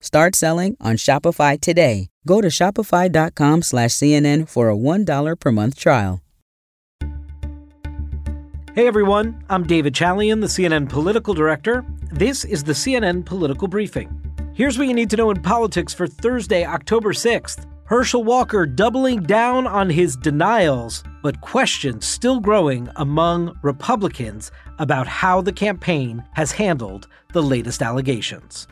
Start selling on Shopify today. Go to shopify.com slash CNN for a $1 per month trial. Hey everyone, I'm David Chalian, the CNN political director. This is the CNN Political Briefing. Here's what you need to know in politics for Thursday, October 6th. Herschel Walker doubling down on his denials, but questions still growing among Republicans about how the campaign has handled the latest allegations.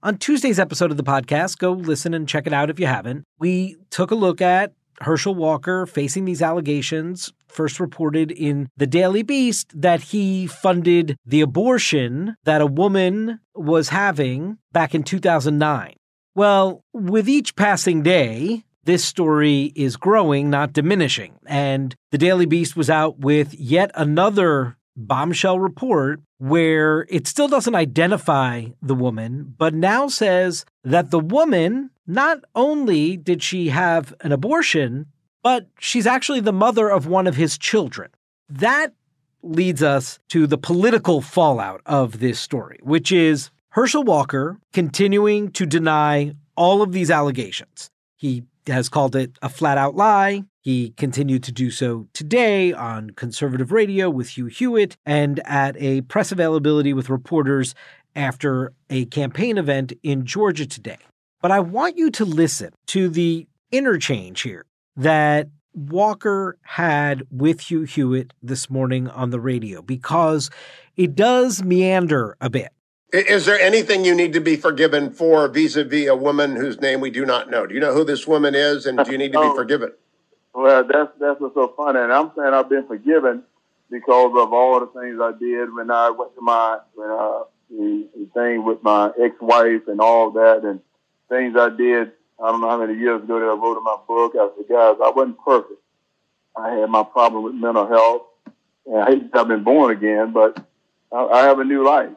On Tuesday's episode of the podcast, go listen and check it out if you haven't. We took a look at Herschel Walker facing these allegations, first reported in the Daily Beast that he funded the abortion that a woman was having back in 2009. Well, with each passing day, this story is growing, not diminishing. And the Daily Beast was out with yet another bombshell report where it still doesn't identify the woman, but now says that the woman, not only did she have an abortion, but she's actually the mother of one of his children. That leads us to the political fallout of this story, which is Herschel Walker continuing to deny all of these allegations. He has called it a flat out lie. He continued to do so today on conservative radio with Hugh Hewitt and at a press availability with reporters after a campaign event in Georgia today. But I want you to listen to the interchange here that Walker had with Hugh Hewitt this morning on the radio because it does meander a bit. Is there anything you need to be forgiven for vis-a-vis a woman whose name we do not know? Do you know who this woman is, and do you need to be oh. forgiven? Well, that's that's what's so funny, and I'm saying I've been forgiven because of all the things I did when I went to my when uh, the, the thing with my ex-wife and all that, and things I did. I don't know how many years ago that I wrote in my book. I said, guys, I wasn't perfect. I had my problem with mental health, and I have been born again, but I, I have a new life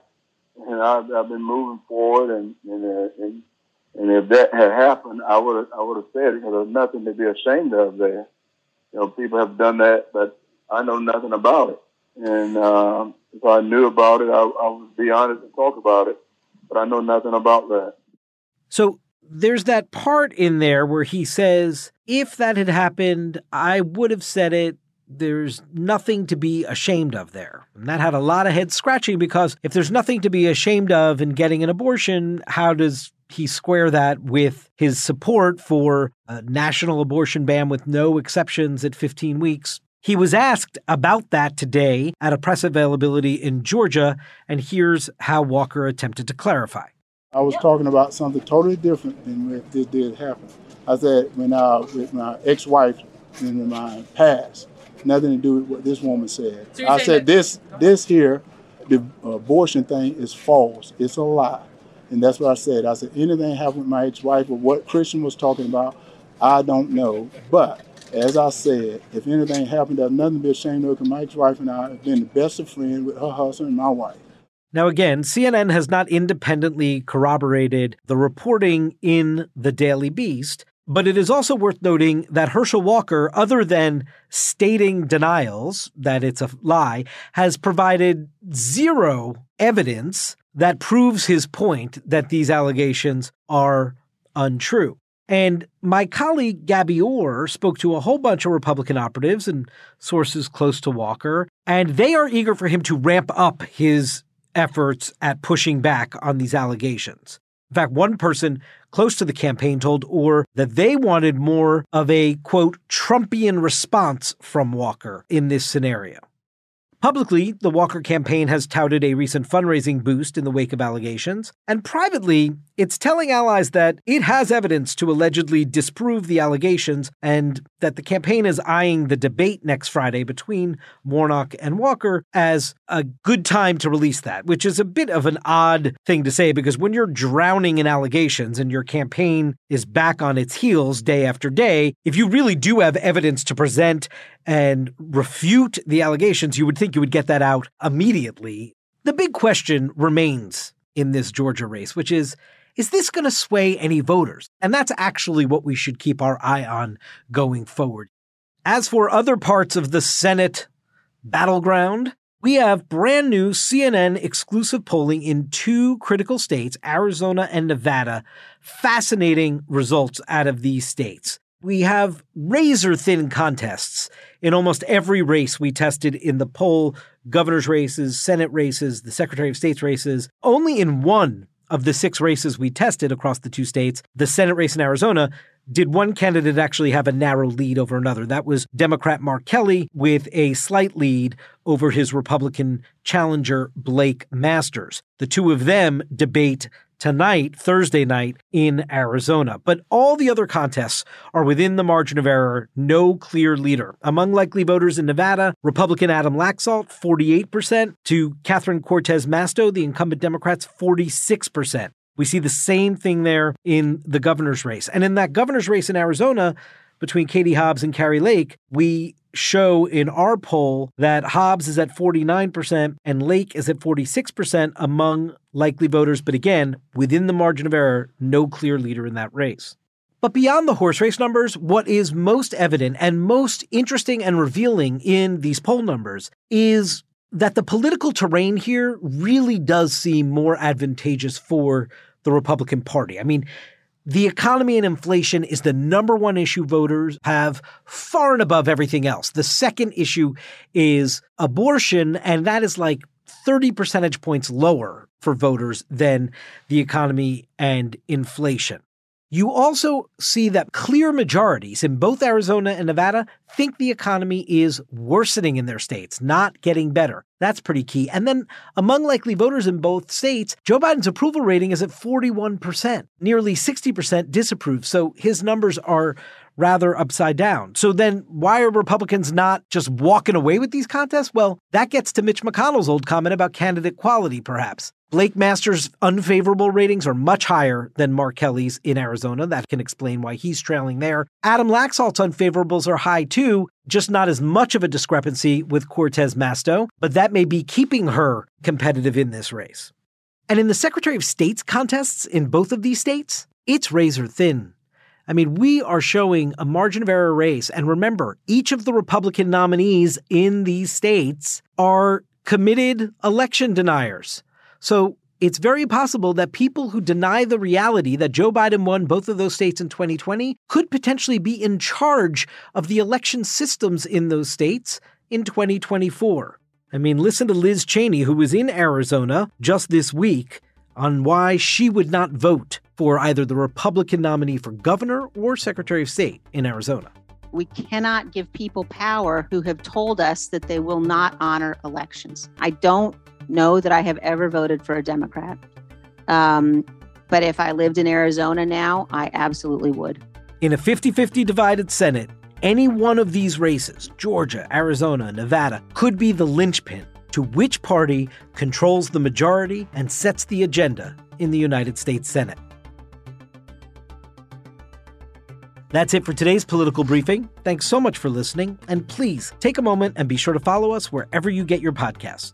and I've, I've been moving forward, and and, uh, and and if that had happened, I would I would have said it. There's nothing to be ashamed of there. You know, people have done that, but I know nothing about it. And um, if I knew about it, I, I would be honest and talk about it. But I know nothing about that. So there's that part in there where he says, if that had happened, I would have said it there's nothing to be ashamed of there. And that had a lot of head scratching because if there's nothing to be ashamed of in getting an abortion, how does he square that with his support for a national abortion ban with no exceptions at 15 weeks? He was asked about that today at a press availability in Georgia, and here's how Walker attempted to clarify. I was talking about something totally different than if this did happen. I said when I, with my ex-wife in my past, nothing to do with what this woman said. So I said this this here, the abortion thing is false. It's a lie. And that's what I said. I said anything happened with my ex-wife or what Christian was talking about, I don't know. But as I said, if anything happened, there's nothing to be ashamed of because my ex-wife and I have been the best of friends with her husband and my wife. Now, again, CNN has not independently corroborated the reporting in the Daily Beast, but it is also worth noting that Herschel Walker, other than stating denials that it's a lie, has provided zero evidence that proves his point that these allegations are untrue. And my colleague Gabby Orr spoke to a whole bunch of Republican operatives and sources close to Walker, and they are eager for him to ramp up his efforts at pushing back on these allegations. In fact, one person close to the campaign told Orr that they wanted more of a, quote, Trumpian response from Walker in this scenario. Publicly, the Walker campaign has touted a recent fundraising boost in the wake of allegations, and privately, it's telling allies that it has evidence to allegedly disprove the allegations and that the campaign is eyeing the debate next Friday between Warnock and Walker as a good time to release that, which is a bit of an odd thing to say because when you're drowning in allegations and your campaign is back on its heels day after day, if you really do have evidence to present and refute the allegations, you would think you would get that out immediately. The big question remains in this Georgia race, which is is this going to sway any voters? And that's actually what we should keep our eye on going forward. As for other parts of the Senate battleground, We have brand new CNN exclusive polling in two critical states, Arizona and Nevada. Fascinating results out of these states. We have razor thin contests in almost every race we tested in the poll governor's races, Senate races, the Secretary of State's races. Only in one of the six races we tested across the two states, the Senate race in Arizona, did one candidate actually have a narrow lead over another. That was Democrat Mark Kelly with a slight lead over his Republican challenger Blake Masters. The two of them debate tonight, Thursday night, in Arizona. But all the other contests are within the margin of error, no clear leader. Among likely voters in Nevada, Republican Adam Laxalt, 48%, to Catherine Cortez Masto, the incumbent Democrats, 46%. We see the same thing there in the governor's race. And in that governor's race in Arizona, between Katie Hobbs and Kari Lake, we show in our poll that Hobbs is at 49% and Lake is at 46% among likely voters. But again, within the margin of error, no clear leader in that race. But beyond the horse race numbers, what is most evident and most interesting and revealing in these poll numbers is that the political terrain here really does seem more advantageous for the Republican Party. I mean, the economy and inflation is the number one issue voters have far and above everything else. The second issue is abortion, and that is like 30 percentage points lower for voters than the economy and inflation. You also see that clear majorities in both Arizona and Nevada think the economy is worsening in their states, not getting better. That's pretty key. And then among likely voters in both states, Joe Biden's approval rating is at 41%. Nearly 60% disapprove. So his numbers are rather upside down. So then why are Republicans not just walking away with these contests? Well, that gets to Mitch McConnell's old comment about candidate quality, perhaps. Blake Masters' unfavorable ratings are much higher than Mark Kelly's in Arizona. That can explain why he's trailing there. Adam Laxalt's unfavorables are high too, just not as much of a discrepancy with Cortez Masto, but that may be keeping her competitive in this race. And in the Secretary of State's contests in both of these states, it's razor thin. I mean, we are showing a margin of error race. And remember, each of the Republican nominees in these states are committed election deniers. So it's very possible that people who deny the reality that Joe Biden won both of those states in 2020 could potentially be in charge of the election systems in those states in 2024. I mean, listen to Liz Cheney, who was in Arizona just this week on why she would not vote for either the Republican nominee for governor or Secretary of State in Arizona. We cannot give people power who have told us that they will not honor elections. I don't know that I have ever voted for a Democrat. Um, but if I lived in Arizona now, I absolutely would. In a 50 50 divided Senate, any one of these races, Georgia, Arizona, Nevada, could be the linchpin to which party controls the majority and sets the agenda in the United States Senate. That's it for today's political briefing. Thanks so much for listening, and please take a moment and be sure to follow us wherever you get your podcasts.